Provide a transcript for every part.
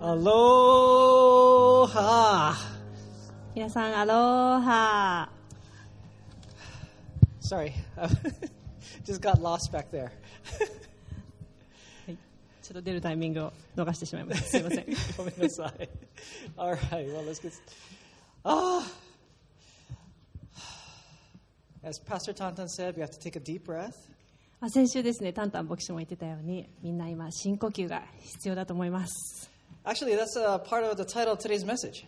Aloha. 皆さん、アロハ。Sorry, just got lost back there. はい、ちょっと出るタイミングを逃してしまいました。すいません。Go inside. All right, well, let's get. Ah. As Pastor Tantan said, we have to take a deep breath. まあ先週ですね、タンタン牧師も言ってたように、みんな今、深呼吸が必要だと思います。Actually, that's a part of the title of today's message.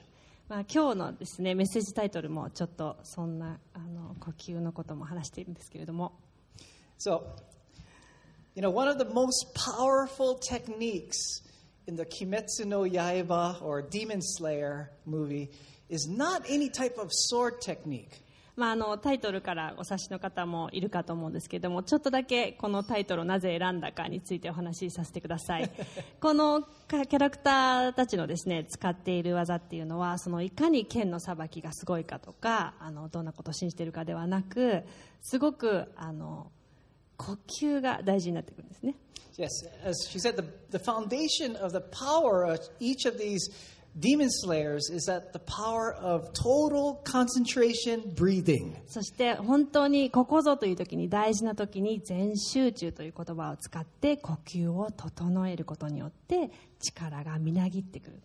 まあ、今日のですね、メッセージタイトルもちょっとそんなあの呼吸のことも話しているんですけれども、 So, you know, one of the most powerful techniques in the Kimetsu no Yaiba or Demon Slayer movie is not any type of sword technique. まあ、あのタイトルからお察しの方もいるかと思うんですけれどもちょっとだけこのタイトルをなぜ選んだかについてお話しさせてください。このキャラクターたちのですね使っている技っていうのはそのいかに剣のさばきがすごいかとかあのどんなことを信じているかではなくすごくあの呼吸が大事になってくるんですね。Yes, as she said, the, the foundation of the power of each of these demon slayers is that the power of total concentration breathing. そして本当にここぞという時に大事な時に全集中という言葉を使って呼吸を整えることによって力がみなぎってくる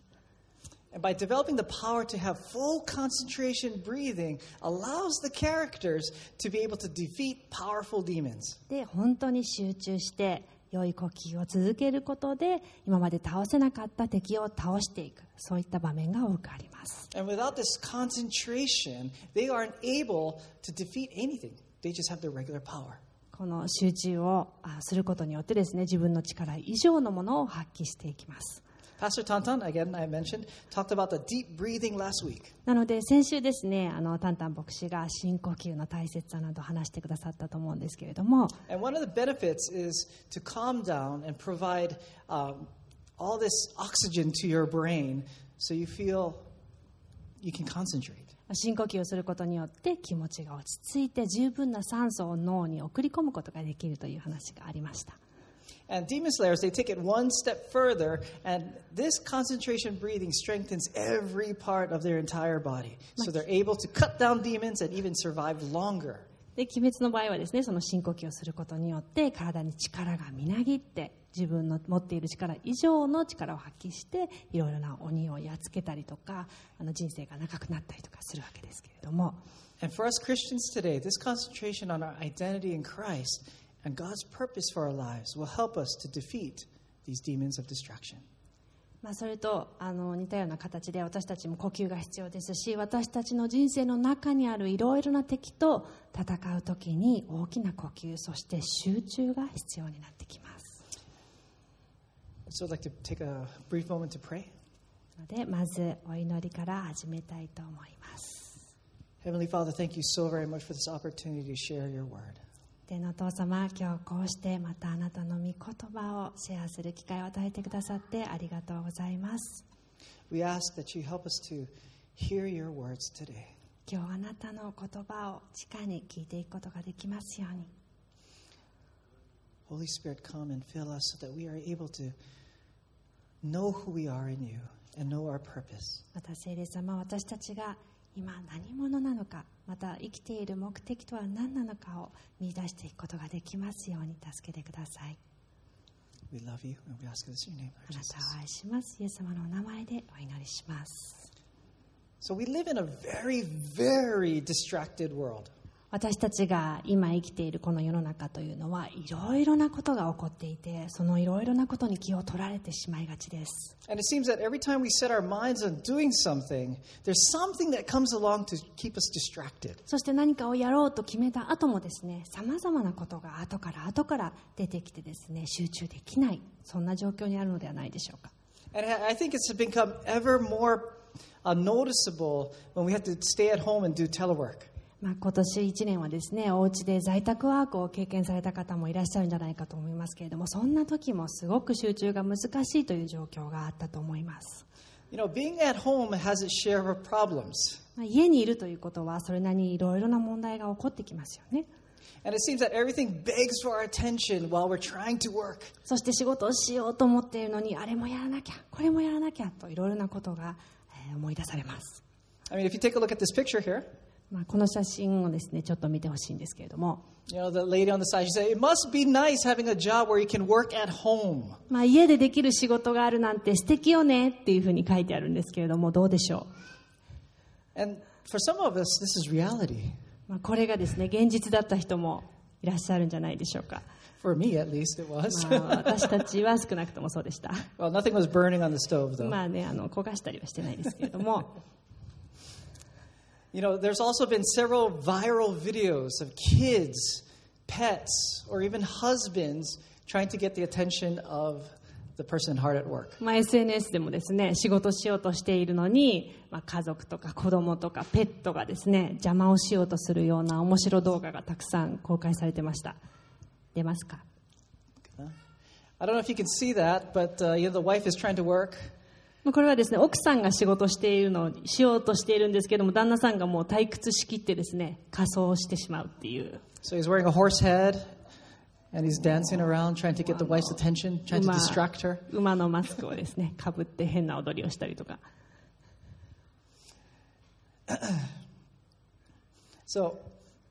And by developing the power to have full concentration breathing allows the characters to be able to defeat powerful demons. で本当に集中して良い呼吸を続けることで今まで倒せなかった敵を倒していくそういった場面が多くあります。この集中をすることによってですね自分の力以上のものを発揮していきます。Pastor Tantan, again, I mentioned, talked about the deep breathing last week. なので先週ですねあのタンタン牧師が深呼吸の大切さなど話してくださったと思うんですけれども And one of the benefits is to calm down and provide um, all this oxygen to your brain so you feel you can concentrate. 深呼吸をすることによって気持ちが落ち着いて十分な酸素を脳に送り込むことができるという話がありました And demon slayers, they take it one step further, and this concentration breathing strengthens every part of their entire body. So they're able to cut down demons and even survive longer. で鬼滅の場合はですねその深呼吸をすることによって体に力がみなぎって自分の持っている力以上の力を発揮していろいろな鬼をやっつけたりとかあの人生が長くなったりとかするわけですけれども And for us Christians today, this concentration on our identity in Christ and God's purpose for our lives will help us to defeat these demons of distraction. まあ、それとあの似たような形で私たちも呼吸が必要ですし私たちの人生の中にあるいろいろな敵と戦う時に大きな呼吸そして集中が必要になってきます So I'd like to take a brief moment to pray. のでまずお祈りから始めたいと思います Heavenly Father, thank you so very much for this opportunity to share your word. 天お父様今日こうしてまたあなたの御言葉をシェアする機会を与えてくださってありがとうございます。今日あなたの言葉を地下に聞いていくことができますように。Holy アと様私たちが今何者なのかまた生きている目的とは何なのかを見出していくことができますように助けてください。We love you and we ask this in your name, あなたを愛します。イエス様のお名前でお祈りします。So we live in a very, very distracted world. 私たちが今生きているこの世の中というのはいろいろなことが起こっていてそのいろいろなことに気を取られてしまいがちです。そして何かをやろうと決めた後もですねさまざまなことが後から後から出てきてですね集中できないそんな状況にあるのではないでしょうか。まあ、今年1年はですねお家で在宅ワークを経験された方もいらっしゃるんじゃないかと思いますけれどもそんな時もすごく集中が難しいという状況があったと思います、You know, being at home has its share of problems. まあ、家にいるということはそれなりにいろいろな問題が起こってきますよね And it seems that everything begs for our attention while we're trying to work. そして仕事をしようと思っているのにあれもやらなきゃこれもやらなきゃといろいろなことが、えー思い出されます、I mean, if you take a look at this picture here, まあ、この写真をですねちょっと見てほしいんですけれども。家でできる仕事があるなんて素敵よねっていうふうに書いてあるんですけれども、どうでしょう。まあこれがですね現実だった人もいらっしゃるんじゃないでしょうか。私たちは少なくともそうでした。まあね、あの焦がしたりはしてないですけれども。You know, there's also been several viral videos of kids, pets, or even husbands trying to get the attention of the person hard at work. まあ、SNS でもですね仕事しようとしているのに、まあ、家族とか子供とかペットがですね邪魔をしようとするような面白動画がたくさん公開されてました出ますか I don't know if you can see that, but uh, you know, the wife is trying to work, まあ これはですね奥さんが仕事しているのをしようとしているんですけども旦那さんがもう退屈しきってですね仮装してしまうっていう so he's wearing a horse head, and he's dancing around trying to get the wife's attention, trying to 馬 distract her. 馬のマスクをですねかぶって変な踊りをしたりとか So,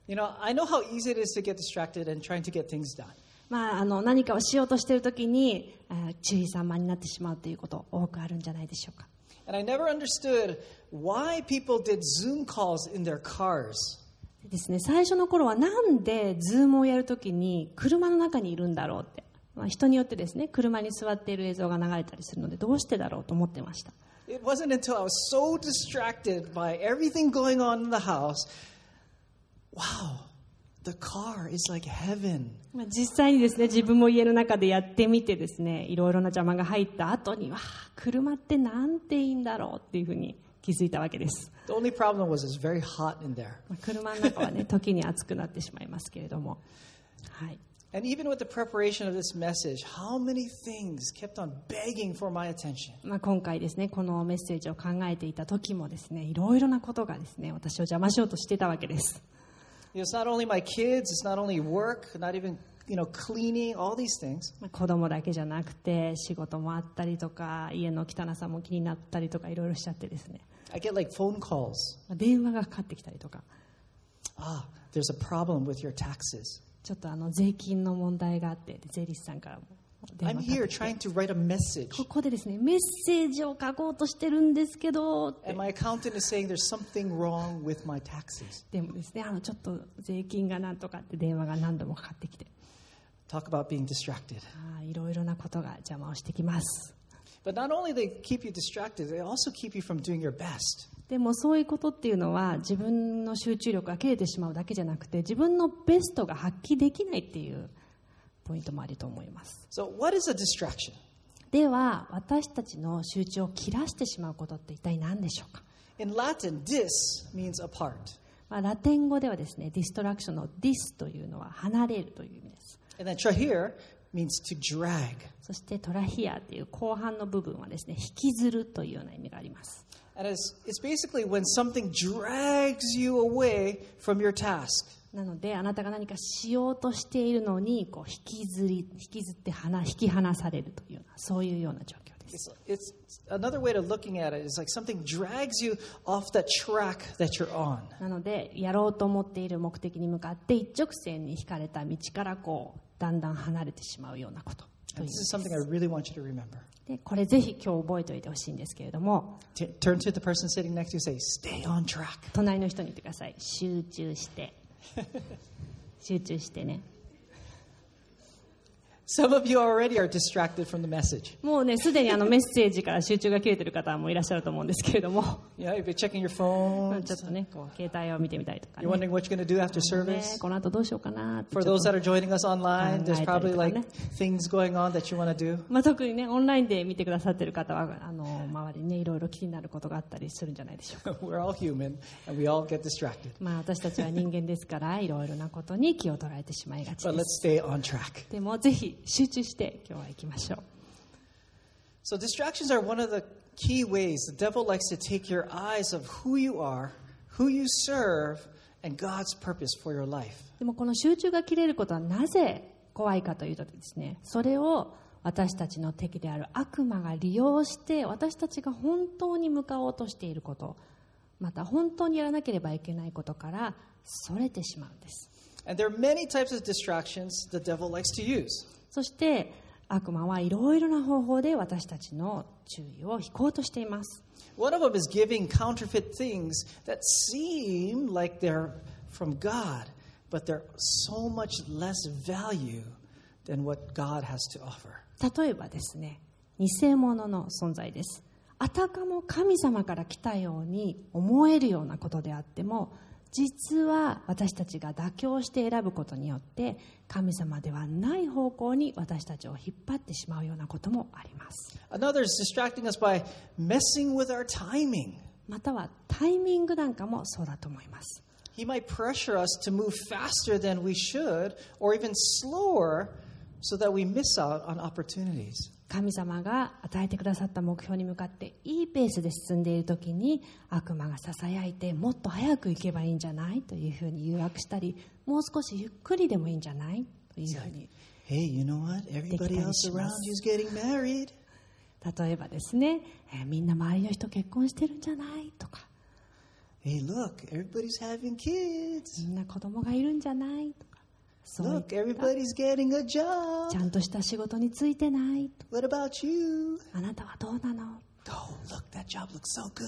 you know, I know how easy it is to get distracted and trying to get things done. まあ、あの何かをしようとしている時に注意散漫になってしまうということ多くあるんじゃないでしょうか And I never understood why people did Zoom calls in their cars. ですね最初の頃はなんでズームをやるときに車の中にいるんだろうって、まあ、人によってですね車に座っている映像が流れたりするのでどうしてだろうと思ってました It wasn't until I was so distracted by everything going on in the house. Wow, the car is like heaven. まあ実際にですね自分も家の中でやってみてですねいろいろな邪魔が入った後には車ってなんていいんだろうっていうふうに気づいたわけです、The only problem was it's very hot in there. まあ車の中はね時に暑くなってしまいますけれどもはい And even with the preparation of this message, how many things kept on begging for my attention? まあ、今回ですねこのメッセージを考えていた時もですねいろいろなことがですね私を邪魔しようとしてたわけです子供だけじゃなくて仕事もあったりとか家の汚さも気になったりとかいろいろしちゃってですね、電話がかかってきたりとか、ah, ちょっとあの税金の問題があって税理士さんからも。ここでですね、メッセージを書こうとしてるんですけど、でもですね、あのちょっと税金がなんとかって電話が何度もかかってきて、いろいろなことが邪魔をしてきます。でもそういうことっていうのは自分の集中力が切れてしまうだけじゃなくて、自分のベストが発揮できないっていう。ポイントもあると思います So, what is a distraction? では私たちの集中を切らしてしまうことって一体何でしょうか、In Latin, dis means apart. まあ、ラテン語ではですねディストラクションのディスというのは離れるという意味です And then trahir means to drag. そしてトラヒアっていう後半の部分はですね引きずるというような意味があります And it's, it's basically when something drags you away from your task. なのであなたが何かしようとしているのにこう引きずり引きずって離引き離されるというようなそういうような状況です It's, it's another way to looking at it is like something drags you off that track that you're on. なのでやろうと思っている目的に向かって一直線に引かれた道からこうだんだん離れてしまうようなこと this is something I really want you to remember. でこれぜひ今日覚えておいてほしいんですけれども turn to the person sitting next to you say, Stay on track. 隣の人に言ってください集中して集中してね。Some of you already are distracted from the message. もうねすでにあのメッセージから集中が切れてる方もいらっしゃると思うんですけれども know, you've been checking your まあ phone. ちょっとねこう携帯を見てみたりとか、You're ね wondering what you're going to do after ね service. この後どうしようかな For those と that are joining us online, there's probably like things going on that you want to do. まあ、特にねオンラインで見てくださってる方はあの周りにねいろいろ気になることがあったりするんじゃないでしょうか We're all human and we all get distracted. まあ私たちは人間ですからいろいろなことに気を取られてしまいがち But で let's す stay on track. でもぜひ集中して今日は行きましょう So, distractions are one of the key ways the devil likes to take your eyes of who you are, who you serve, and God's purpose for your life. でもこの集中が切れることはなぜ怖いかというとですねそれを私たちの敵である悪魔が利用して私たちが本当に向かおうとしていることまた本当にやらなければいけないことからそれてしまうんです And there are many types of distractions the devil likes to use. そして悪魔はいろいろな方法で私たちの注意を引こうとしています One of them is giving counterfeit things that seem like they're from God, but they're so much less value than what God has to offer. 例えばですね偽物の存在ですあたかも神様から来たように思えるようなことであっても実は私たちが妥協して選ぶことによって神様ではない方向に私たちを引っ張ってしまうようなこともあります Another is distracting us by messing with our timing. またはタイミングなんかもそうだと思います He might pressure us to move faster than we should, or even slower, so that we miss out on opportunities. 神様が与えてくださった目標に向かっていいペースで進んでいる時に悪魔がささやいてもっと早く行けばいいんじゃないというふうに誘惑したりもう少しゆっくりでもいいんじゃないというふうに Hey, you know what? Everybody else around you is getting married. 例えばですね、えーみんな周りの人結婚してるんじゃないとか Hey, look, everybody's having kids. みんな子供がいるんじゃないとかそういっ Look, た everybody's getting a ち job. ゃんとした仕事についてないと What about you? あなたはどうなの Oh, look, that job looks so good.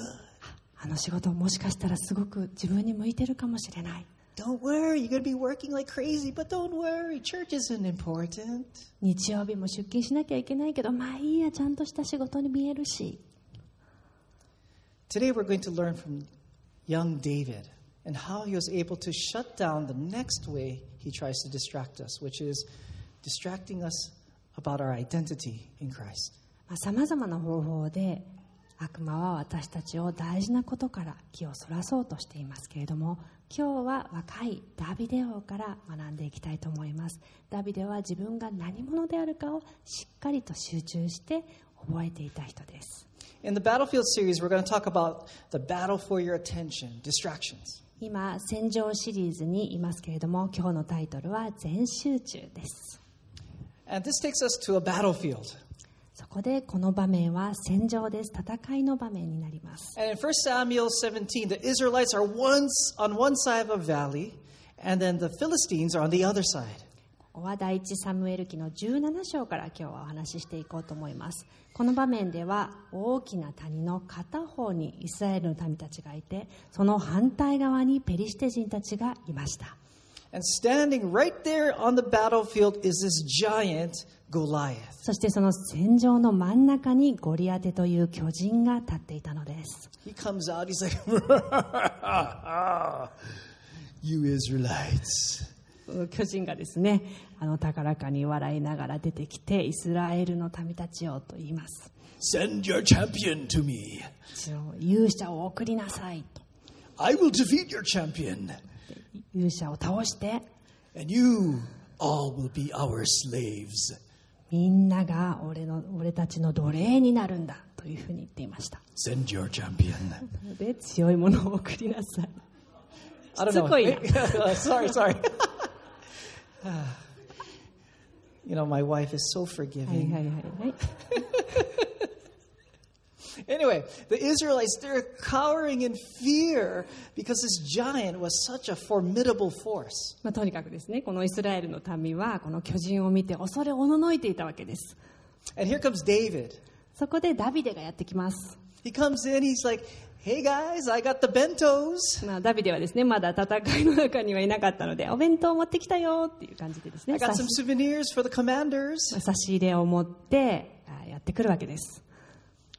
あの仕事もしかしたらすごく自分に向いてるかもしれない Don't worry, you're going to be working like crazy, but don't worry, church isn't important. 日曜日も出勤しなきゃいけないけどまあいいやちゃんとした仕事に見えるし Today we're going to learn from young David and how he was able to shut down the next way he tries to distract us, which is distracting us about our identity in Christ. さまざ、まな方法で悪魔は私たちを大事なことから気をそらそうとしていますけれども今日は若いダビデ王から学んでいきたいと思いますダビデは自分が何者であるかをしっかりと集中して覚えていた人です In the Battlefield series, we're going to talk about the battle for your attention, distractions. 今戦場シリーズにいますけれども今日のタイトルは全集中です And this takes us to a battlefield. そこでこの場面は戦場です戦いの場面になります And in 1 Samuel 17, the Israelites are once on one side of a valley, and then the Philistines are on the other side. ここは第一サムエル記の17章から今日はお話ししていこうと思いますこの場面では大きな谷の片方にイスラエルの民たちがいてその反対側にペリシテ人たちがいました And standing right there on the battlefield is this giant Goliath. そしてその戦場の真ん中にゴリアテという巨人が立っていたのです He comes out, he's like, You Israelites. 巨人がですねあの高らかに笑いながら出てきてイスラエルの民たちよと言います Send your champion to me. 勇者を送りなさいと I will defeat your champion, 勇者を倒して and you all will be our slaves. みんなが俺の俺たちの奴隷になるんだというふうに言っていました Send your champion. で強いものを送りなさい I don't know. sorry, sorry. you know, my wife is so はい forgiving. はいはいはい Anyway, the Israelites, they're cowering in fear because this giant was such a formidable force. まあ、とにかくですねこのイスラエルの民はこの巨人を見て恐れおののいていたわけです And here comes David. そこでダビデがやってきます He comes in, he's like, Hey guys, I got the bentos. まあ、ダビデはですねまだ戦いの中にはいなかったのでお弁当を持ってきたよっていう感じでです I ね got 差 some し souvenirs for the commanders. 差し入れを持ってあやってくるわけです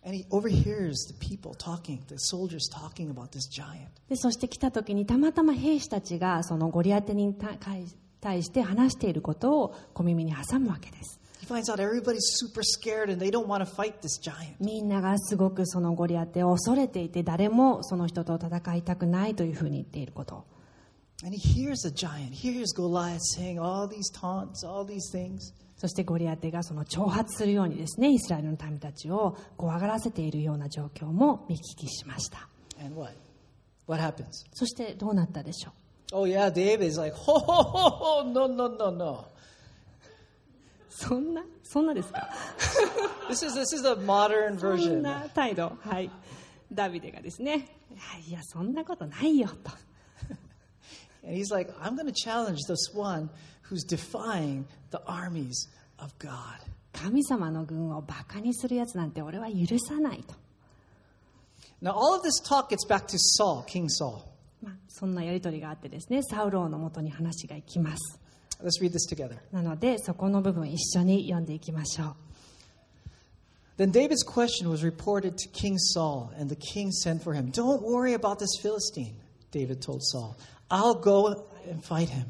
And he overhears the people talking, the soldiers talking about this giant. でそして来た時にたまたま兵士たちがそのゴリアテに対対して話していることを小耳に挟むわけですみんながすごくそのゴリアテを恐れていて誰もその人と戦いたくないというふうに言っていること。そしてゴリアテがその挑発するようにですねイスラエルの民たちを怖がらせているような状況も見聞きしました。そしてどうなったでしょう？そんなそんなですか This is, this is the modern そん version. な態度はいダビデがですねいやそんなことないよと And he's like, I'm going to challenge this one who's defying the armies of God. 神様の軍をバカにするやつなんて俺は許さないと、Now, all of this talk gets back to Saul, King Saul. まあ、そんなやり取りがあってですねサウローのもとに話が行きます Let's read this together. なのでそこの部分一緒に読んでいきましょう Then David's question was reported to King Saul, and the king sent for him. Don't worry about this Philistine, David told Saul. I'll go and fight him.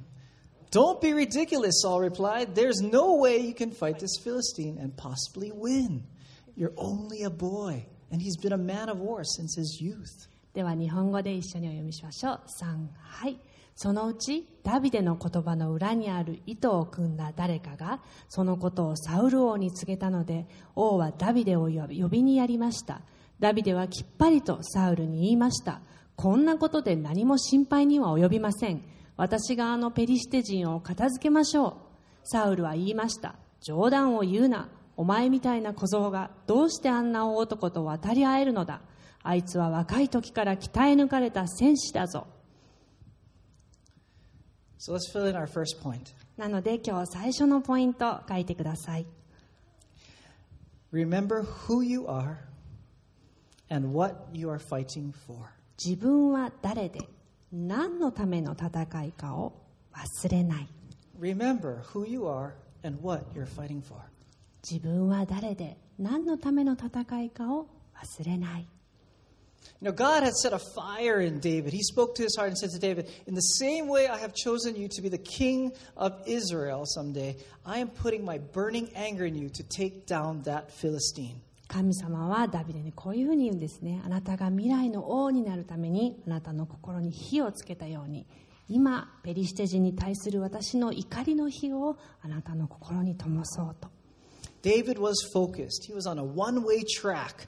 Don't be ridiculous, Saul replied. There's no way you can fight this Philistine and possibly win. You're only a boy, and he's been a man of war since his youth. では日本語で一緒にお読みしましょう3はい そのうちダビデの言葉の裏にある意図を組んだ誰かがそのことをサウル王に告げたので王はダビデを呼び呼びにやりました。ダビデはきっぱりとサウルに言いました。こんなことで何も心配には及びません。私があのペリシテ人を片付けましょう。サウルは言いました。冗談を言うな。お前みたいな小僧がどうしてあんな大男と渡り合えるのだ。あいつは若い時から鍛え抜かれた戦士だぞ。So let's fill in our first point. なので今日最初のポイント書いてください Remember who you are and what you are fighting for. 自分は誰で何のための戦いかを忘れない Remember who you are and what you're fighting for. 自分は誰で何のための戦いかを忘れない You know, God had set a fire in David. He spoke to his heart and said to David, In the same way I have chosen you to be the king of Israel someday, I am putting my burning anger in you to take down that Philistine. 神様はダビデにこういうふうに言うんですねあなたが未来の王になるためにあなたの心に火をつけたように今ペリシテ人に対する私の怒りの火をあなたの心に灯そうと David was focused. He was on a one way track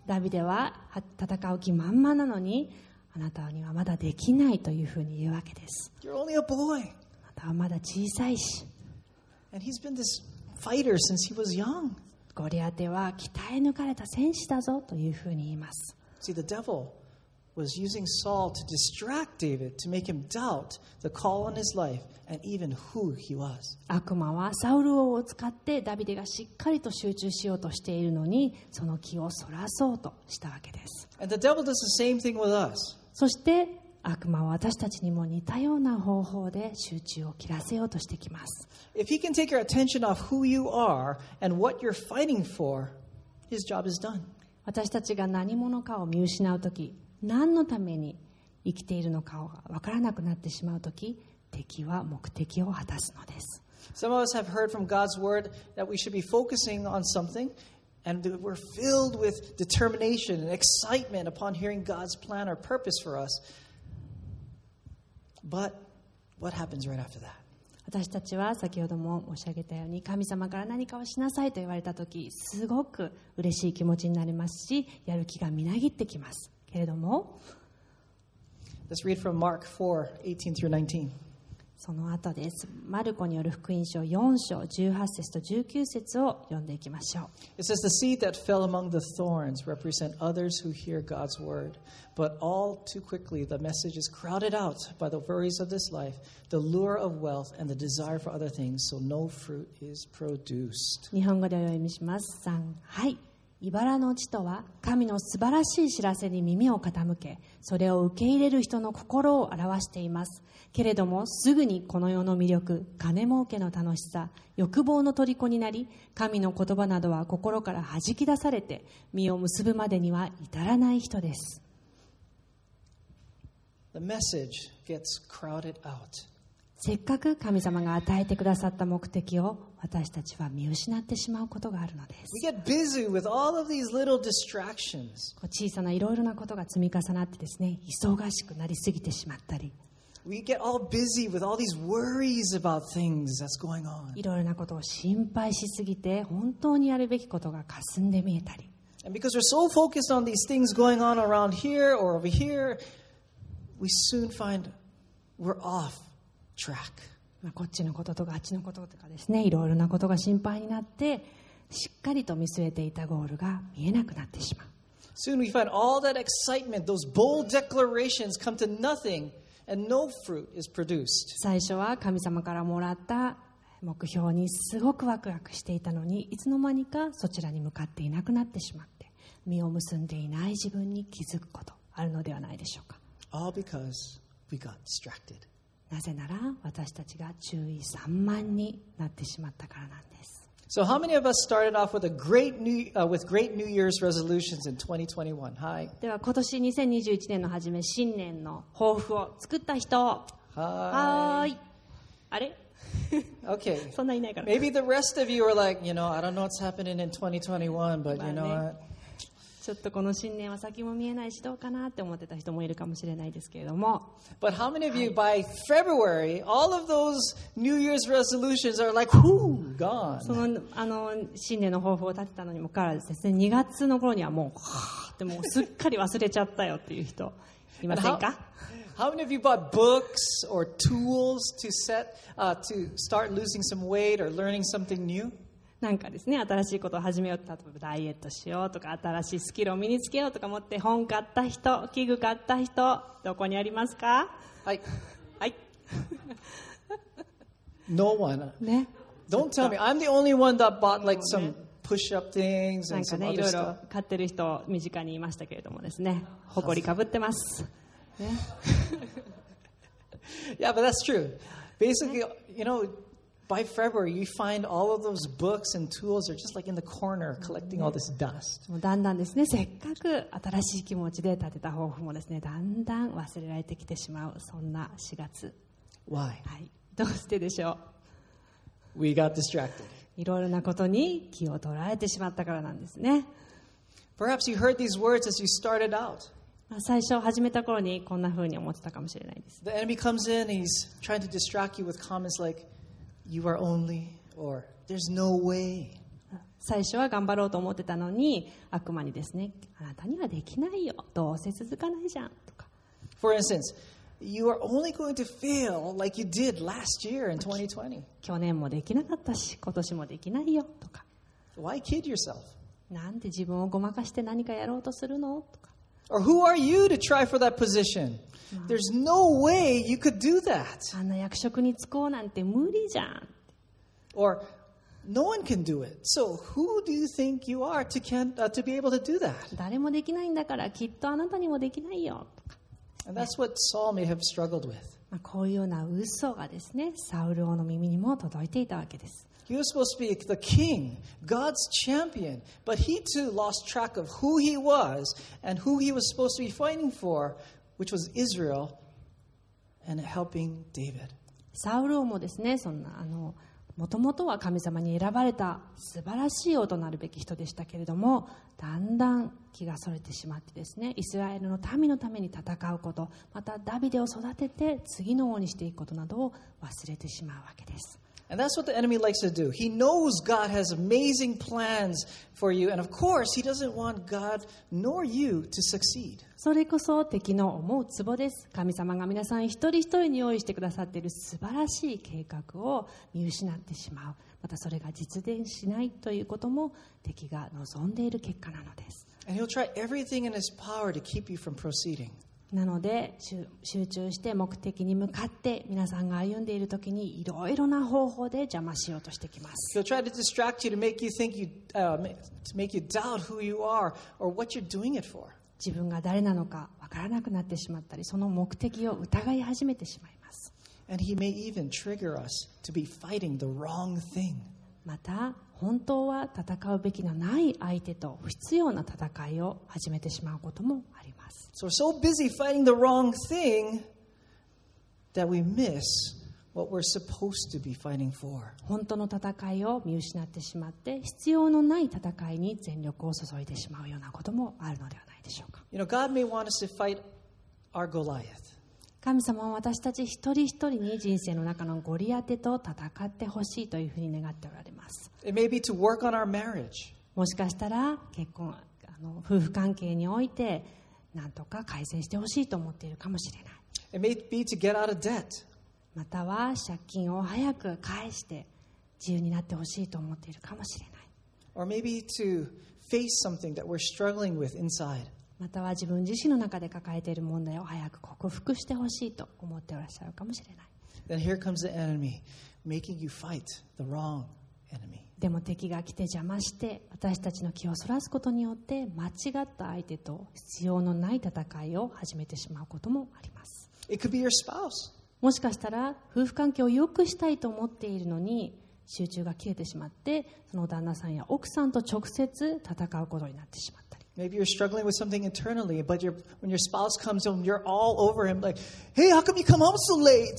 ダビデはは戦う気満々なのにあなたにはまだできないというふうに言うわけです You're only a boy. あなたはまだ小さいし And he's been this fighter since he was young. ゴリアテは鍛え抜かれた戦士だぞというふうに言います See, the devil was using Saul to distract David, to make him doubt the call on his life and even who he was. 悪魔はサウル王を使ってダビデがしっかりと集中しようとしているのにその気をそらそうとしたわけです And the devil does the same thing with us. そして悪魔は私たちにも似たような方法で集中を切らせようとしてきます If he can take your attention off who you are and what you're fighting for, his job is done. 私たちが何者かを見失う時何のために生きているのかが分からなくなってしまう時敵は目的を果たすのです Some of us have heard from God's word that we should be focusing on something, and we're filled with determination and excitement upon hearing God's plan or purpose for us. But what happens right after that? 私たちは先ほども申し上げたように神様から何かをしなさいと言われた時すごく嬉しい気持ちになりますしやる気がみなぎってきますけれども Let's read from Mark 4 18 through 19. その後ですマルコによる福音書4章18節と19節を読んでいきましょう It says, The seed that fell among the thorns represent others who hear God's word. But all too quickly, the message is crowded out by the worries of this life, the lure of wealth, and the desire for other things, so no fruit is produced. 日本語でお読みします3はい 茨の地とは神の素晴らしい知らせに耳を傾けそれを受け入れる人の心を表していますけれどもすぐにこの世の魅力金儲けの楽しさ欲望の虜になり神の言葉などは心から弾き出されて実を結ぶまでには至らない人です The message gets crowded out. せっかく神様が与えてくださった目的を私たちは見失ってしまうことがあるのです We get busy with all of these little distractions. 小さないろいろなことが積み重なってですね忙しくなりすぎてしまったり We get all busy with all these worries about things that's going on. いろいろなことを心配しすぎて本当にやるべきことが霞んで見えたり And because we're so focused on these things going on around here or over here, we soon find we're off track. まあこっちのこととかあっちのこととかですねいろいろなことが心配になってしっかりと見据えていたゴールが見えなくなってしまう Soon we find all that excitement, those bold declarations come to nothing and no fruit is produced. 最初は神様からもらった目標にすごくワクワクしていたのにいつの間にかそちらに向かっていなくなってしまって実を結んでいない自分に気づくことあるのではないでしょうか All because we got distracted. なぜなら私たちが注意散漫になってしまったからなんです So, how many of us started off with a great new, uh, with great New Year's resolutions in 2021? Hi. では今年2021年の初め新年の抱負を作った人はいあれ Okay. そんないないから Maybe the rest of you are like, you know, I don't know what's happening in 2021, but you know what? ちょっとこの新年は先も見えないしどうかなって思ってた人もいるかもしれないですけれども But how many of you by February, all of those New Year's resolutions are like, whoo, gone? そのあの新年の抱負を立てたのにもかかわらずですね2月の頃にはもうはーってもうすっかり忘れちゃったよっていう人いませんか how many of you bought books or tools to set uh, to start losing some weight or learning something new? なんかですね、新しいことを始めようと、例えばダイエットしようとか、新しいスキルを身につけようとか思って、本買った人、器具買った人、どこにありますか？はい。はい。no one. ね。Don't tell me. I'm the only one that bought like some push up things and some other stuff. なんかね、いろいろ買ってる人、身近にいましたけれどもですね、誇りかぶってます。い。yeah, but that's true. Basically, you know, by February, you find all of those books and tools are just like in the corner collecting all this dust. もうだんだんですねせっかく新しい気持ちで立てた抱負もですねだんだん忘れられてきてしまうそんな4月 Why? はいどうしてでしょ We got distracted. ういろいろなことに気を取られてしまったからなんですね Perhaps you heard these words as you started out. まあ最初始めた頃にこんな風に思ってたかもしれないです The enemy comes in and he's trying to distract you with comments like, you are only, or there's no way. 最初は頑張ろうと思ってたのに悪魔にですねあなたにはできないよどうせ続かないじゃんとか For instance, you are only going to fail like you did last year in 2020. 去年もできなかったし今年もできないよとか Why kid yourself? なんで自分をごまかして何かやろうとするのとか Or who are you to try for that position? There's no way you could do that. あんな役職に就こうなんて無理じゃん Or no one can do it. So who do you think you are to, can, uh, to be able to do that? 誰もできないんだからきっとあなたにもできないよとか、 And that's what Saul may have struggled with. まあ、こういうような嘘がですねサウル王の耳にも届いていたわけです He was supposed to be the king, God's champion, but he too lost track of who he was and who he was supposed to be fighting for, which was Israel and helping David. サウル王もですねそんなあのもともとは神様に選ばれた素晴らしい王となるべき人でしたけれどもだんだん気がそれてしまってですねイスラエルの民のために戦うことまたダビデを育てて次の王にしていくことなどを忘れてしまうわけです And that's what the enemy likes to do. He knows God has amazing plans for you, and of course, he doesn't want God nor you to succeed. それこそ敵の思うツボです神様が皆さん一人一人に用意してくださっている素晴らしい計画を見失ってしまうまたそれが実現しないということも敵が望んでいる結果なのです And he'll try everything in his power to keep you from proceeding. なので集中して目的に向かって皆さんが歩んでいるときにいろいろな方法で邪魔しようとしてきます。自分が誰なのか分からなくなってしまったり、その目的を疑い始めてしまいます。また、本当は戦うべきのない相手と不必要な戦いを始めてしまうこともあります So we're so busy fighting the wrong thing that we miss what we're supposed to be fighting for. 本当の戦いを見失ってしまって必要のない戦いに全力を注いでしまうようなこともあるのではないでしょうか You know, God may want us to fight our Goliath. 神様は私たち一人一人に人生の中のゴリアテと戦ってほしいというふうに願っておられます It may be to work on our marriage. もしかしたら結婚あの夫婦関係において何とか改善してほしいと思っているかもしれない It may be to get out of debt. または借金を早く返して自由になってほしいと思っているかもしれないまたは自分自身の中で抱えている問題を早く克服してほしいと思っていらっしゃるかもしれない Then here comes the enemy, making you fight the wrong enemy. でも敵が来て邪魔して私たちの気をそらすことによって間違った相手と必要のない戦いを始めてしまうこともあります It could be your spouse. もしかしたら夫婦関係を良くしたいと思っているのに集中が切れてしまってその旦那さんや奥さんと直接戦うことになってしまったり Maybe you're struggling with something internally, but you're, when your spouse comes home, you're all over him, like, hey, how come you come home so late?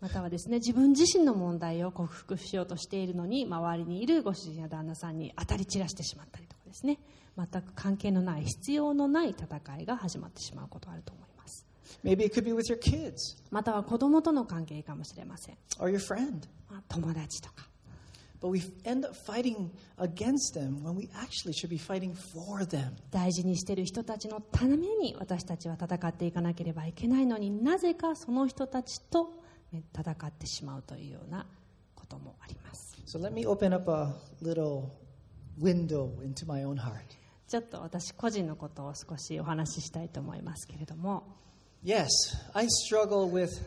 またはですね自分自身の問題を克服しようとしているのに周りにいるご主人や旦那さんに当たり散らしてしまったりとかですね全く関係のない必要のない戦いが始まってしまうことがあると思います Maybe it could be with your kids または子供との関係かもしれません、or your friend. まあ友達とか But we end up fighting against them when we actually should be fighting for them. 大事にしている人たちのために私たちは戦っていかなければいけないのになぜかその人たちとね戦ってしまうというようなこともあります So let me open up a little window into my own heart. ちょっと私個人のことを少しお話ししたいと思いますけれども Yes, I struggle with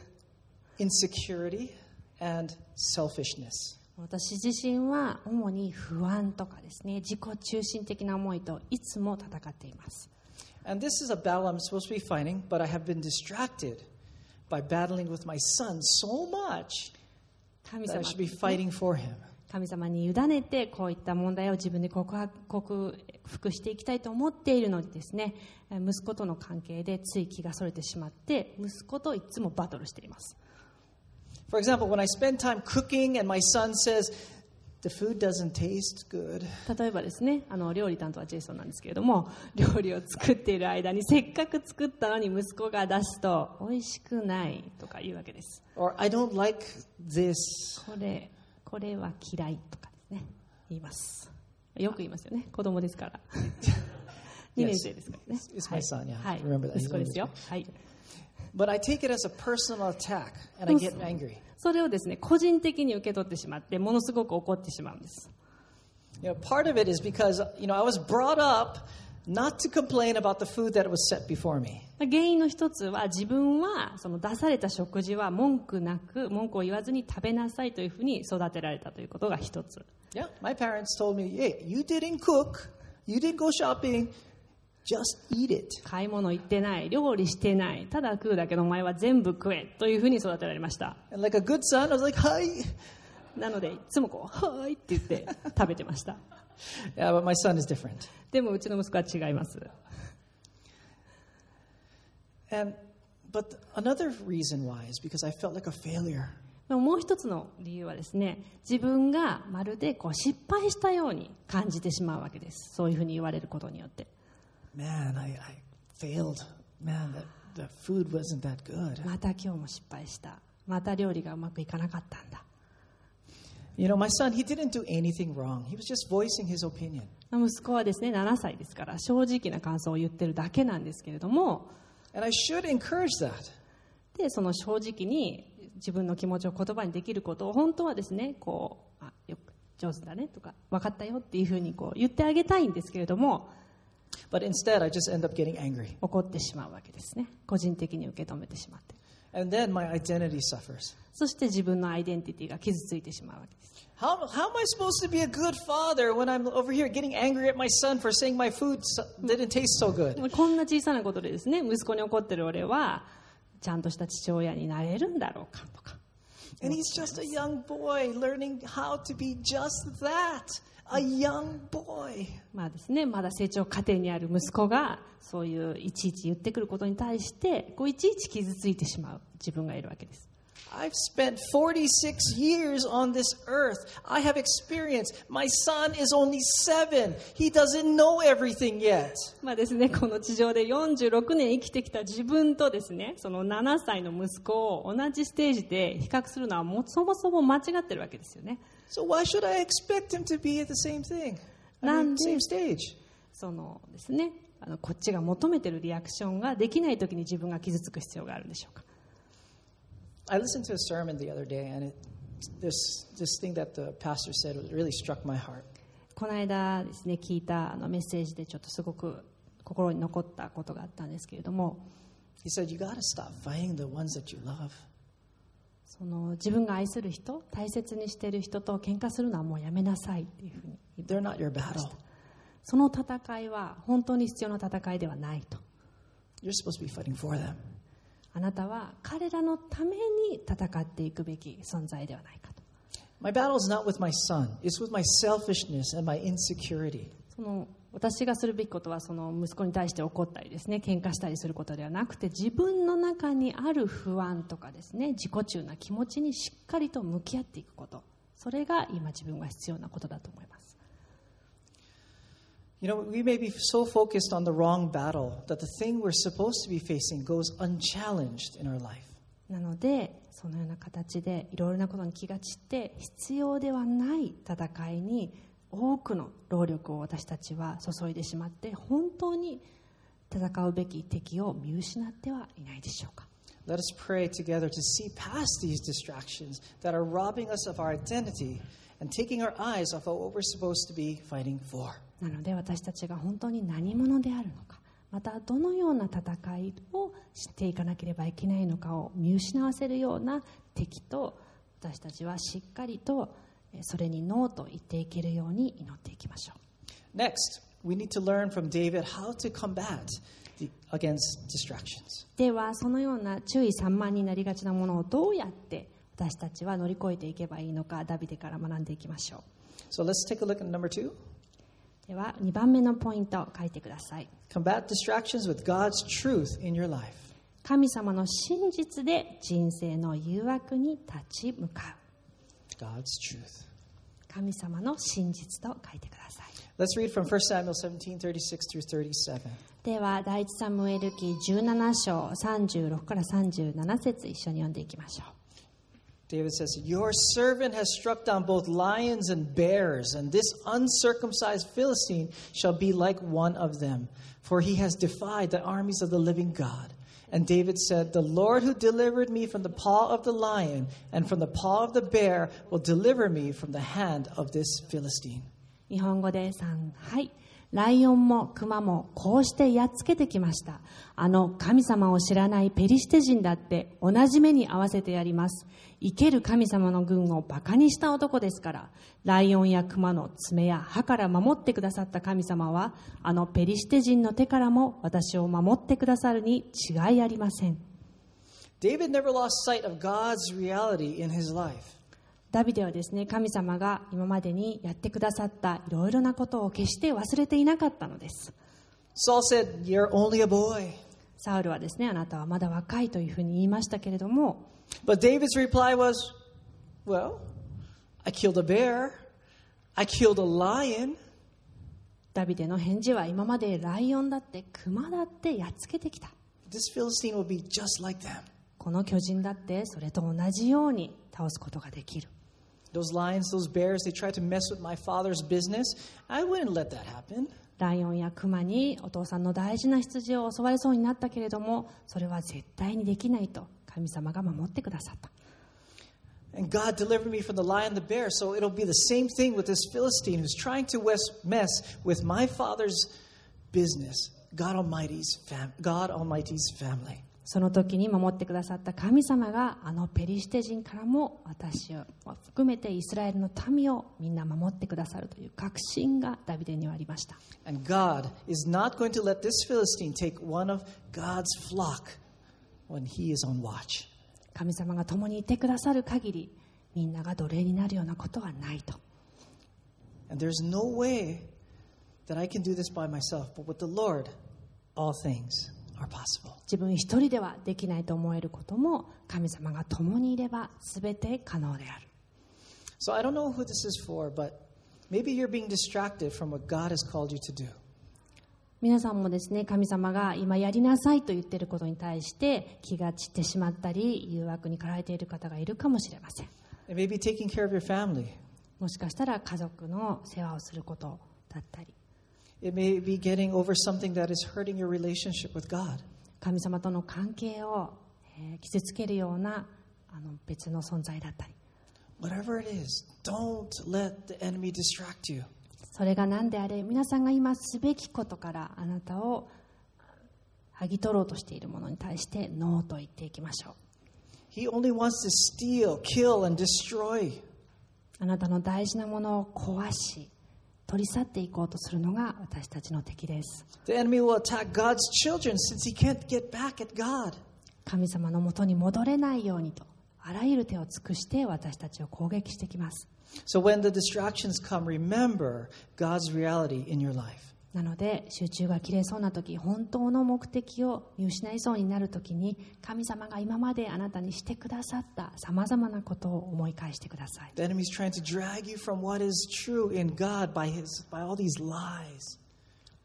insecurity and selfishness. 私自身は主に不安とかですね自己中心的な思いといつも戦っています And this is a battle I'm supposed to be fighting, but I have been distracted by battling with my son so much 神 that I 様 should be fighting for him. 神様に委ねてこういった問題を自分で告白克服していきたいと思っているのにですね息子との関係でつい気がそれてしまって息子といつもバトルしています For example, when I spend time cooking and my son says, the food doesn't taste good, 例えばですねあの料理担当はジェイソンなんですけれども 料理を作っている間にせっかく作ったのに息子が出すと美味しくないとか言うわけです。Or I don't like this. これこれは嫌いとかですね。言います。よく言いますよね。子供ですから。2年生ですからね。It's- it's my son, yeah. はい、Remember that. 息子ですよ、はい、But I take it as a personal attack and I get angry. それをですね個人的に受け取ってしまってものすごく怒ってしまうんです You know, part of it is because, you know, I was brought up not to complain about the food that was set before me. 原因の一つは自分はその出された食事は文句なく文句を言わずに食べなさいというふうに育てられたということが一つ Yeah, my parents told me, hey, you didn't cook, you didn't go shopping, just eat it. 買い物行ってない料理してないただ食うだけのお前は全部食えというふうに育てられました And like a good son, I was like, hi. なのでいつもこう「はーい」って言って 食べてました Yeah, but my son is different. でもうちの息子は違います And but another reason why is because I felt like a failure. でももう一つの理由はですね自分がまるでこう失敗したように感じてしまうわけですそういうふうに言われることによって Man, I, I failed. Man, that, the food wasn't that good. また今日も失敗したまた料理がうまくいかなかったんだ You know, my son, he didn't do anything wrong. He was just voicing his opinion. 息子はですね7歳ですから正直な感想を言ってるだけなんですけれども And I should encourage that. でその正直に自分の気持ちを言葉にできることを本当はですねこうあよく上手だねとか分かったよっていうふうにこう言ってあげたいんですけれども But instead, I just end up getting angry. 怒ってしまうわけですね個人的に受け止めてしまって And then my identity suffers. そして自分のアイデンティティが傷ついてしまうわけです How, how am I supposed to be a good father when I'm over here getting angry at my son for saying my food so- didn't taste so good? こんな小さなことでですね息子に怒ってる俺はちゃんとした父親になれるんだろうかとか And he's just a young boy learning how to be just that A young boy. まあですね、まだ成長過程にある息子がそういういちいち言ってくることに対してこういちいち傷ついてしまう自分がいるわけです I've spent 46 years on this earth. I have experience. My son is only seven. He doesn't know everything yet. まあですね、この地上で46年生きてきた自分とですねその7歳の息子を同じステージで比較するのはもうそもそも間違ってるわけですよね So why should I expect him to be at the same thing? I mean, Nande- same stage. そのですねあのこっちが求めてるリアクションができない時に自分が傷つく必要があるんでしょうか I listened to a sermon the other day, and it, this this thing that the pastor said really struck my heart. この間ですね聞いたあのメッセージでちょっとすごく心に残ったことがあったんですけれども He said, "You got to stop fighting the ones that you love. その自分が愛する人大切にしている人と喧嘩するのはもうやめなさいっていうふうに言って They're not your battle. その戦いは本当に必要な戦いではないと You're supposed to be fighting for them." あなたは彼らのために戦っていくべき存在ではないかと My battle is not with my son; it's with my selfishness and my insecurity. その私がするべきことはその息子に対して怒ったりですね喧嘩したりすることではなくて自分の中にある不安とかですね自己中な気持ちにしっかりと向き合っていくことそれが今自分が必要なことだと思います You know, we may be so focused on the wrong battle that the thing we're supposed to be facing goes unchallenged in our life. なのでそのような形でいろいろなことに気が散って必要ではない戦いに多くの労力を私たちは注いでしまって本当に戦うべき敵を見失ってはいないでしょうか Let us pray together to see past these distractions that are robbing us of our identity and taking our eyes off of what we're supposed to be fighting for. なので私たちが本当に何者であるのかまたどのような戦いをしていかなければいけないのかを見失わせるような敵と私たちはしっかりとえーそれにノーと言っていけるように祈っていきましょう Next, we need to learn from David how to combat against distractions. ではそのような注意散漫になりがちなものをどうやって私たちは乗り越えていけばいいのかダビデから学んでいきましょ So let's take a look at number two. うでは2番目のポイントを書いてください Combat distractions with God's truth in your life. 神様の真実で人生の誘惑に立ち向かう God's truth. 神様の真実と書いてください Let's read from 1 Samuel 17 36 through 37. では第一サムエル記17章36から37節一緒に読んでいきましょう David says, Your servant has struck down both lions and bears, and this uncircumcised Philistine shall be like one of them, for he has defied the armies of the living God. And David said, The Lord who delivered me from the paw of the lion and from the paw of the bear will deliver me from the hand of this Philistine. 日本語で3はい ライオンもクマもこうしてやっつけてきました。あの神様を知らないペリシテ人だって同じ目に合わせてやります。生ける神様の軍をバカにした男ですからライオンやクマの爪や歯から守ってくださった神様はあのペリシテ人の手からも私を守ってくださるに違いありません。David never lost sight of God's reality in his life. ダビデはですね神様が今までにやってくださったいろいろなことを決して忘れていなかったのです Saul said, You're only a boy. サウルはですねあなたはまだ若いというふうに言いましたけれども But David's reply was, Well, I killed a bear, I killed a lion. ダビデの返事は今までライオンだってクマだってやっつけてきた This Philistine will be just like them. この巨人だってそれと同じように倒すことができる Those lions, those bears, they tried to mess with my father's business. I wouldn't let that happen. ライオンやクマにお父さんの大事な羊を襲われそうになったけれどもそれは絶対にできないと神様が守ってくださった And God delivered me from the lion and the bear, so it'll be the same thing with this Philistine who's trying to wes- mess with my father's business, God Almighty's, fam- God Almighty's family. その時に守ってくださった神様があのペリシテ人からも私を含めてイスラエルの民をみんな守ってくださるという確信がダビデにはありました And God is not going to let this Philistine take one of God's flock when he is on watch. 神様が共にいてくださる限りみんなが奴隷になるようなことはないと And there's no way that I can do this by myself, but with the Lord, all things. 自分一人ではできないと思えることも神様が共にいれば全て可能である So I don't know who this is for, but maybe you're being distracted from what God has called you to do. 皆さんもですね神様が今やりなさいと言っていることに対して気が散ってしまったり誘惑に駆られている方がいるかもしれません It may be taking care of your family. もしかしたら家族の世話をすることだったり It may be getting over something that is hurting your relationship with God. 神様との関係を、えー傷つけるようなあの別の存在だったり Whatever it is, don't let the enemy distract you. それが何であれ皆さんが今すべきことからあなたを剥ぎ取ろうとしているものに対してノーと言っていきましょう He only wants to steal, kill, and destroy. あなたの大事なものを壊し取り去っていこうとするのが私たちの敵です。神様のもとに戻れないようにと、あらゆる手を尽くして私たちを攻撃してきます。なので集中が切れそうな時本当の目的を見失いそうになる時に神様が今まであなたにしてくださったさまざまなことを思い返してください The enemy's trying to drag you from what is true in God by his by all these lies.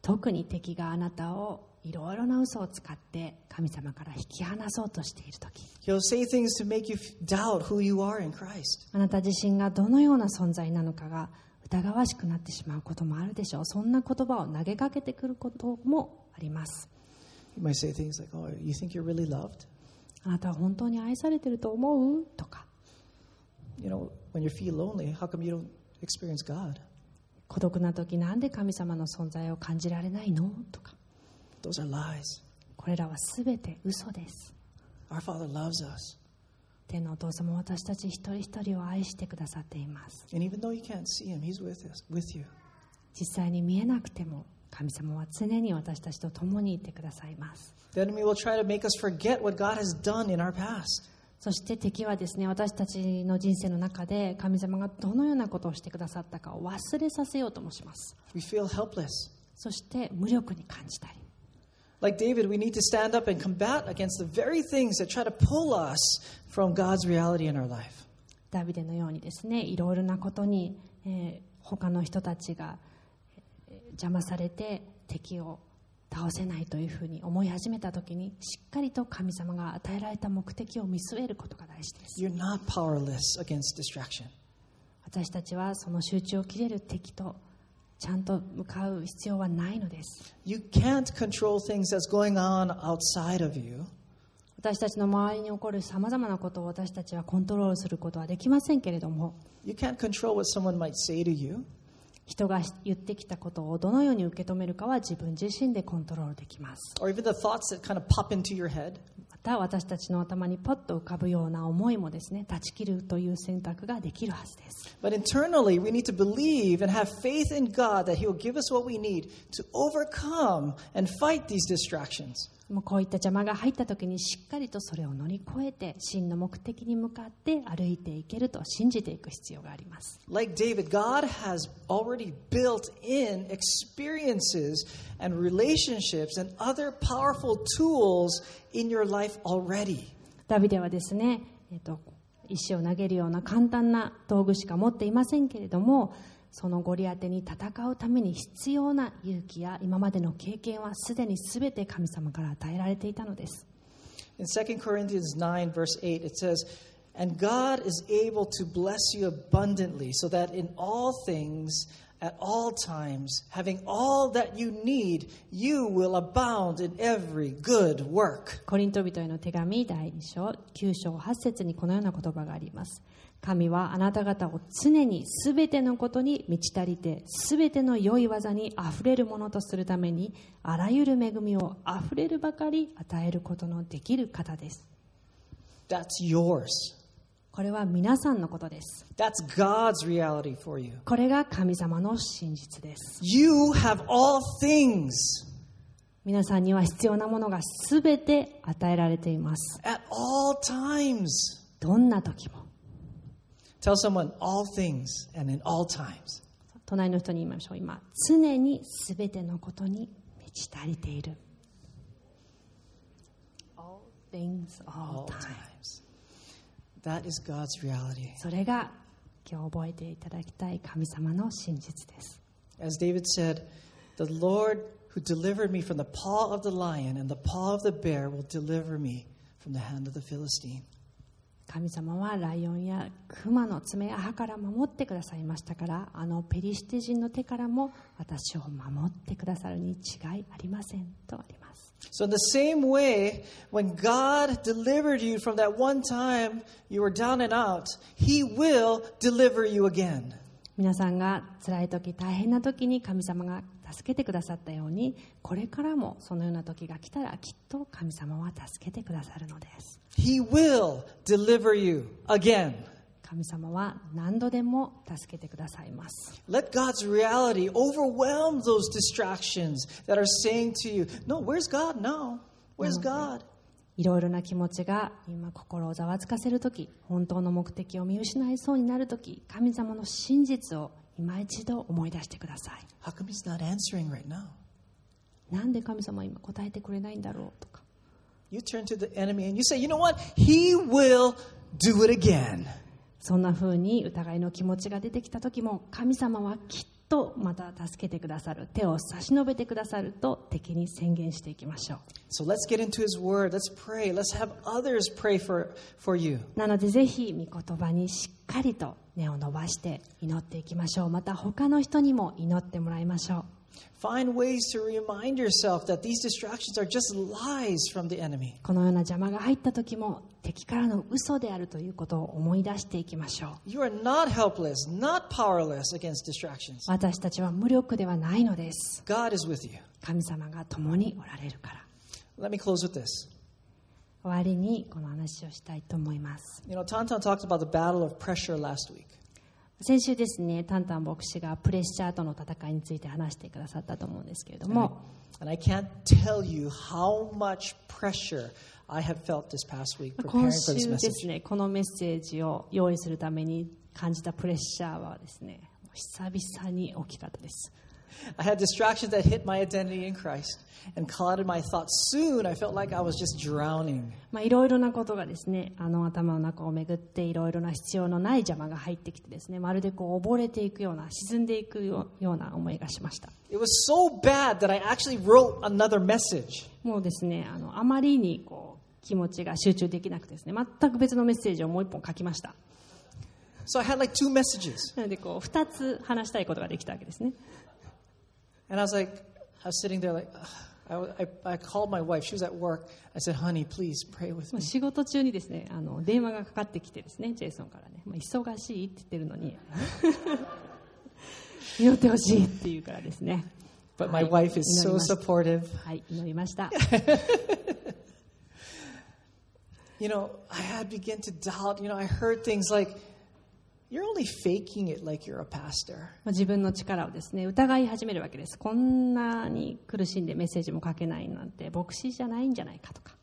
特に敵があなたをいろいろな嘘を使って神様から引き離そうとしている時 He'll say things to make you doubt who you are in Christ. あなた自身がどのような存在なのかが疑わしくなってしまうこともあるでしょう。そんな言葉を投げかけてくることもあります、あなたは本当に愛されていると思う？とか。孤独な時なんで神様の存在を感じられないの？とか。これらはすべて嘘です。天のお父様は私たち一人一人を愛してくださっています And even though you can't see him, he's with us, with you. 実際に見えなくても神様は常に私たちと共にいてくださいます The enemy will try to make us forget what God has done in our past. そして敵はですね私たちの人生の中で神様がどのようなことをしてくださったかを忘れさせようともします We feel helpless. そして無力に感じたり Like David, we need to stand up and combat against the very things that try to pull us from God's reality in our life. ダビデのようにですねいろいろなことに、えー他の人たちがえー邪魔されて敵を倒せないというふうに思い始めた時にしっかりと神様が与えられた目的を見据えることが大事です You're not powerless against distraction. 私たちはその集中を切れる敵とちゃんと向かう必要はないのです You can't control things that's going on outside of you. 私たちの周りに起こるさまざまなことを私たちはコントロールすることはできませんけれども You can't control what someone might say to you. 人が言ってきたことをどのように受け止めるかは自分自身でコントロールできます Or even the thoughts that kind of pop into your head. また私たちの頭にポッと浮かぶような思いもですね断ち切るという選択ができるはずです But internally, we need to believe and have faith in God that He will give us what we need to overcome and fight these distractions. もうこういった邪魔が入った時にしっかりとそれを乗り越えて真の目的に向かって歩いていけると信じていく必要があります Like David, God has already built in experiences and relationships and other powerful tools in your life already. ダビデはですね、えっと石を投げるような簡単な道具しか持っていませんけれどもそのゴリアテに戦うために必要な勇気や今までの経験はすでに全て神様から与えられていたのです In 2 Corinthians 9, verse 8, it says, And God is able to bless you abundantly, so that in all things, at all times, having all that you need, you will abound in every good work. コリント人への手紙第2章9章8節にこのような言葉があります神はあなた方を常にすべてのことに満ち足りてすべての良い技にあふれるものとするためにあらゆる恵みをあふれるばかり与えることのできる方です That's yours. これは皆さんのことです That's God's reality for you. これが神様の真実です You have all things 皆さんには必要なものがすべて与えられています at all times. どんな時も Tell someone all things and in all times. 隣の人に言いましょう今常にすべてのことに満ち足りている All things all All time times. That is God's reality. それが今日覚えていただきたい神様の真実です As David said, the Lord who delivered me from the paw of the lion and the paw of the bear will deliver me from the hand of the Philistine. 神様はライオンや熊の爪や歯から守ってくださいましたからあのペリシテ人の手からも私を守ってくださるに違いありませんとあります So, in the same way, when God delivered you from that one time you were down and out, He will deliver you again. 皆さんが辛い時大変な時に神様が助けてくださったようにこれからもそのような時が来たらきっと神様は助けてくださるのです He will deliver you again. 神様は何度でも助けてくださいます Let God's reality overwhelm those distractions that are saying to you, No, where's God now? Where's God? いろいろな気持ちが今心をざわつかせる時本当の目的を見失いそうになる時神様の真実を今一度思い出してください。なんで神様今答えてくれないんだろうとか。そんな風に疑いの気持ちが出てきた時も神様はきっとまた助けてくださる手を差し伸べてくださると敵に宣言していきましょう So let's get into His Word. Let's pray. Let's have others pray for, for you. なのでぜひ御言葉にしっかりと根を伸ばして祈っていきましょうまた他の人にも祈ってもらいましょう Find ways to remind yourself that these distractions are just lies from the enemy. このような邪魔が入った時も敵からの嘘であるということを思い出していきましょう You are not helpless, not powerless against distractions. 私たちは無力ではないのです God is with you. 神様が共におられるから Let me close with this. 終わりにこの話をしたいと思います You know, Tantan talked about the battle of pressure last week. 先週ですねタンタン牧師がプレッシャーとの戦いについて話してくださったと思うんですけれども、And I can't tell you how much pressure I have felt this past week 今 preparing for 週 this で.すねこのメッセージを用意するために感じたプレッシャーはですね久々に大きかったです I had distractions that hit my identity in Christ and clouded my thoughts. Soon I felt like I was just drowning. まあ、いろいろなことがですねあの頭の中を巡っていろいろな必要のない邪魔が入ってきてですねまるでこう溺れていくような沈んでいくよような思いがしました It was so bad that I actually wrote another message. もうですねあのあまりにこう気持ちが集中できなくてですね全く別のメッセージをもう一本書きました So I had like two messages. なのでこう2つ話したいことができたわけですね And I was like, I was sitting there like, ugh. I, I, I called my wife. She was at work. I said, honey, please pray with まあ me. 仕事中にですねあの電話がかかってきてですねジェイソンからね、まあ、忙しいって言ってるのに祈ってほしいって言うからですね But my wife is so 祈りました supportive. はい祈りました You know, I had begun to doubt. You know, I heard things like, 自分の力をですね疑い始めるわけです。こんなに苦しんでメッセージも書けないなんて、牧師じゃないんじゃないかとか。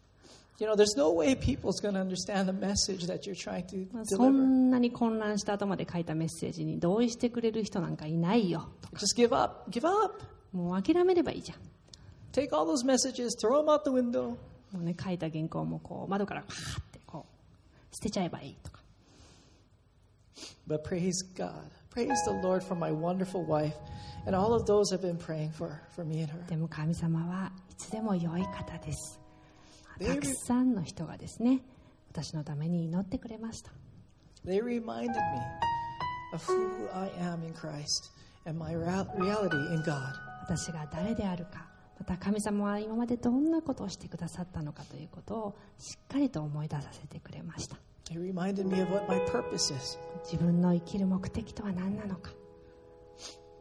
そんなに混乱した後まで書いたメッセージに同意してくれる人なんかいないよ。もう諦めればいいじゃん。もうね、書いた原稿もこう窓からパーってこう捨てちゃえばいいとか。But praise God. Praise the Lord for my wonderful wife and all of those have been praying for, for me and her. でも神様はいつでも良い方ですでたくさんの人がですね私のために祈ってくれました They reminded me of who I am in Christ and my rea- reality in God. 私が誰であるかまた神様は今までどんなことをしてくださったのかということをしっかりと思い出させてくれました He reminded me of what my purpose is. 自分の生きる目的とは何なのか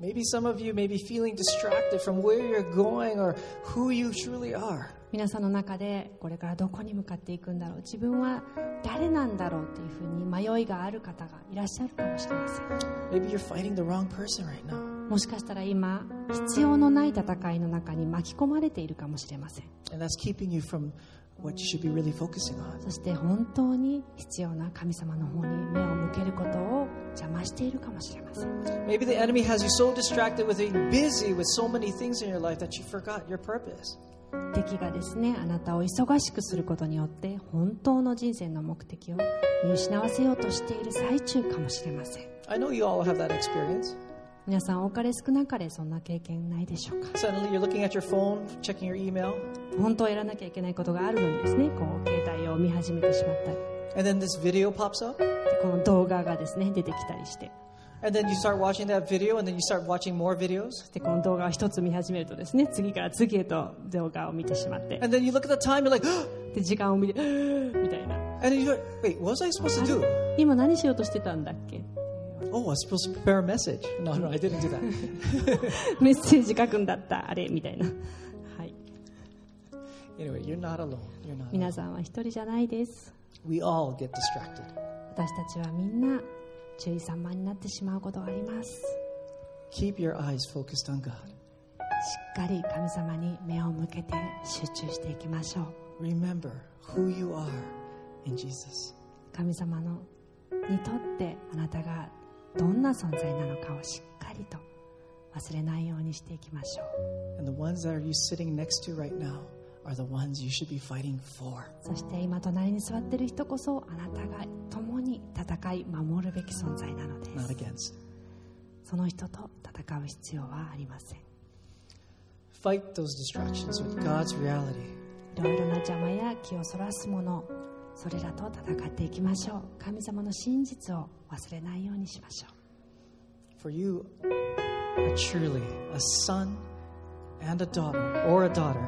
Maybe some of you may be feeling distracted from where you're going or who you truly are. 皆さんの中でこれからどこに向かっていくんだろう自分は誰なんだろうっていうふうに迷いがある方がいらっしゃるかもしれません Maybe you're fighting the wrong person right now. もしかしたら今必要のない戦いの中に巻き込まれているかもしれません And that's keeping you from そして本当に必要な神様の方に目を向けることを邪魔しているかもしれません。So so、your your 敵がですね、あなたを忙しくすることによって本当の人生の目的を見失わせようとしている最中かもしれません。I know you all have that experience. 皆さん、おかれ少なかれそんな経験ないでしょうか？Suddenly you're looking at your phone, checking your email. 本当はやらなきゃいけないことがあるのにですねこう携帯を見始めてしまったり and then this video pops up. でこの動画がですね出てきたりして And then you start watching that video, and then you start watching more videos. でこの動画を一つ見始めるとですね次から次へと動画を見てしまって And then you look at the time, you're like, で時間を見てみたいな and then you're like, wait, what was I supposed to do? 今何しようとしてたんだっけ Oh, I was supposed to prepare a message. No, no, I didn't do that. メッセージ書くんだったあれみたいな、はい、anyway, you're not alone. You're not. 皆さんは一人じゃないです We all get distracted. 私たちはみんな注意散漫になってしまうことがあります Keep your eyes focused on God. しっかり神様に目を向けて集中していきましょう Remember who you are in Jesus. 神様のにとってあなたがどんな存在なのかをしっかりと忘れないようにしていきましょう And the ones that are you sitting next to right now are the ones you should be fighting for. そして今隣に座っている人こそあなたが共に戦い守るべき存在なので not す against. その人と戦う必要はありません Fight those distractions with God's reality. いろいろな邪魔や気をそらすものそれらと戦っていきましょう神様の真実を忘れないようにしましょう For you are truly a son and a daughter, or a daughter,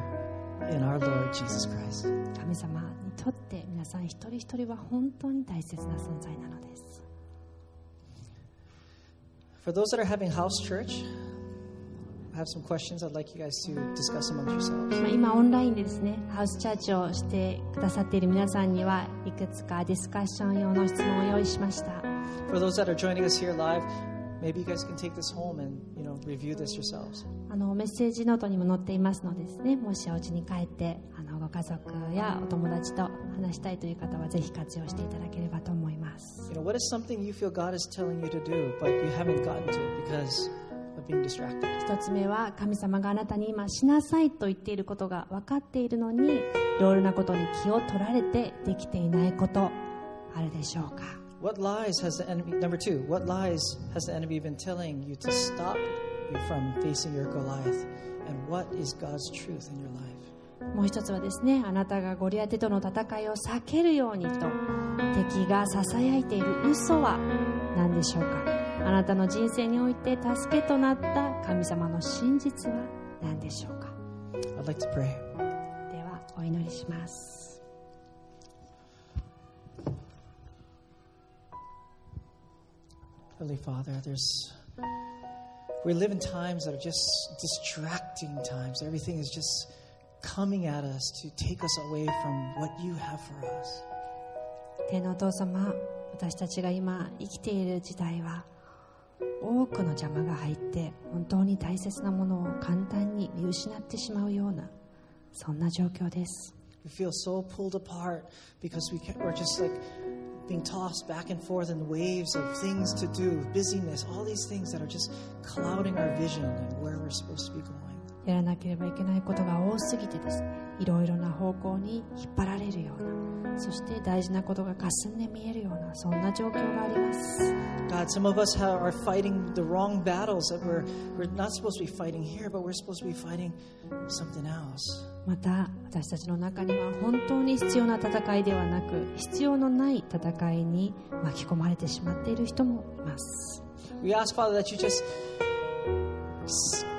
in our Lord Jesus Christ. 神様にとって皆さん一人一人は本当に大切な存在なのです For those that are having house church, I have some questions I'd like you guys to discuss amongst yourselves. まあ今オンラインでですねハウスチャーチをしてくださっている皆さんにはいくつかディスカッション用の質問を用意しました For those that are joining us here live, maybe you guys can take this home and you know review this yourselves. あのメッセージノートにも載っていますのでですねもしお家に帰ってあのご家族やお友達と話したいという方はぜひ活用していただければと思います You know, what is something you feel God is telling you to do, but you haven't gotten to because of being distracted? 一つ目は神様があなたに今しなさいと言っていることが分かっているのにいろいろなことに気を取られてできていないことあるでしょうか What lies has the enemy? Number two, what lies has the enemy been telling you to stop you from facing your Goliath? And what is God's truth in your life? もう一つはですねあなたがゴリアテとの戦いを避けるようにと敵がささやいている嘘は何でしょうかあなたの人生において助けとなった神様の真実は何でしょうか I'd like to pray. ではお祈りします Heavenly Father, there's we live in times that are just distracting times. Everything is just coming at us to take us away from what you have for us. 天のお父様私たちが今生きている時代は多くの邪魔が入って本当に大切なものを簡単に見失ってしまうようなそんな状況です We feel so pulled apart because we can, we're just like being tossed back and forth in waves of things to do, busyness, all these things that are just clouding our vision and where we're supposed to be going. やらなければいけないことが多すぎてですねいろいろな方向に引っ張られるようなそして大事なことが霞んで見えるようなそんな状況があります God, some of us have, are fighting the wrong battles that we're, we're not supposed to be fighting here, but we're supposed to be fighting something else. また私たちの中には本当に必要な戦いではなく必要のない戦いに巻き込まれてしまっている人もいます We ask, Father, that you just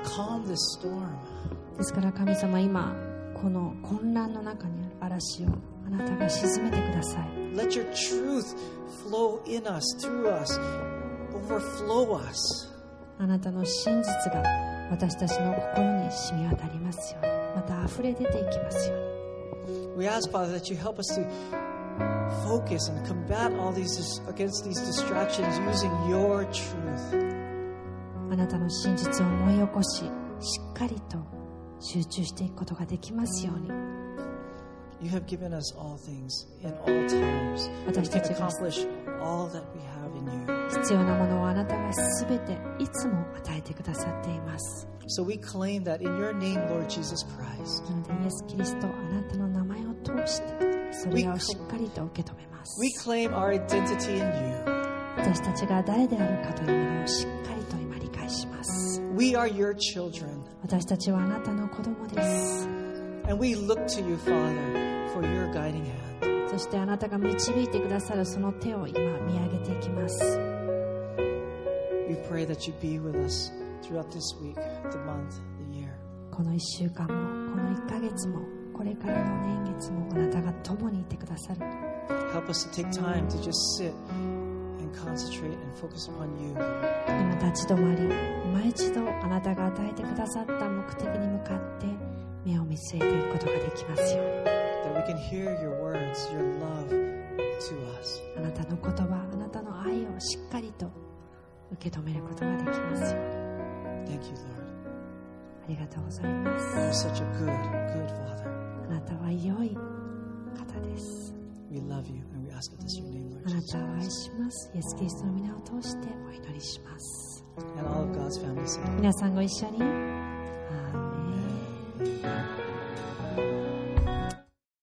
calm this storm. ですから神様今この混乱の中にある嵐をあなたが沈めてください Let your truth flow in us, through us, overflow us. あなたの真実が私たちの心に染み渡りますようにまた溢れ出ていきますように We ask, Father, that you help us to focus and combat all these against these distractions using your truth. あなたの真実を思い起こししっかりと集中していくことができますように You have given us all things in all times. We can accomplish all that we have. 必要なものをあなたが全ていつも与えてくださっています So we claim that in your name, Lord Jesus Christ, なのでイエス・キリストあなたの名前を通してそれをしっかりと受け止めます we claim our identity in you. 私たちが誰であるかというものをしっかりと今理解します We are your children, 私たちはあなたの子供です and we look to you, Father, for your guiding hand. そしてあなたが導いてくださるその手を今見上げていきます。この1週間も、この1ヶ月も、これからの年月もあなたが共にいてくださる。Help us to take time to just sit and concentrate and focus upon 今立ち止まり、毎一度あなたが与えてくださった目的に向かって目を見据えていくことができますように。That we can hear your words, your love to us. あなたの言葉あなたの愛をしっかりと受け止めることができますように Thank you, Lord. ありがとうございます You're such a good, good Father. あなたは良い方です We love you and we ask it this in your name, Lord あな.たを愛しますイエス・キリストの皆を通してお祈りします And all of God's family 皆さんご一緒にアーメン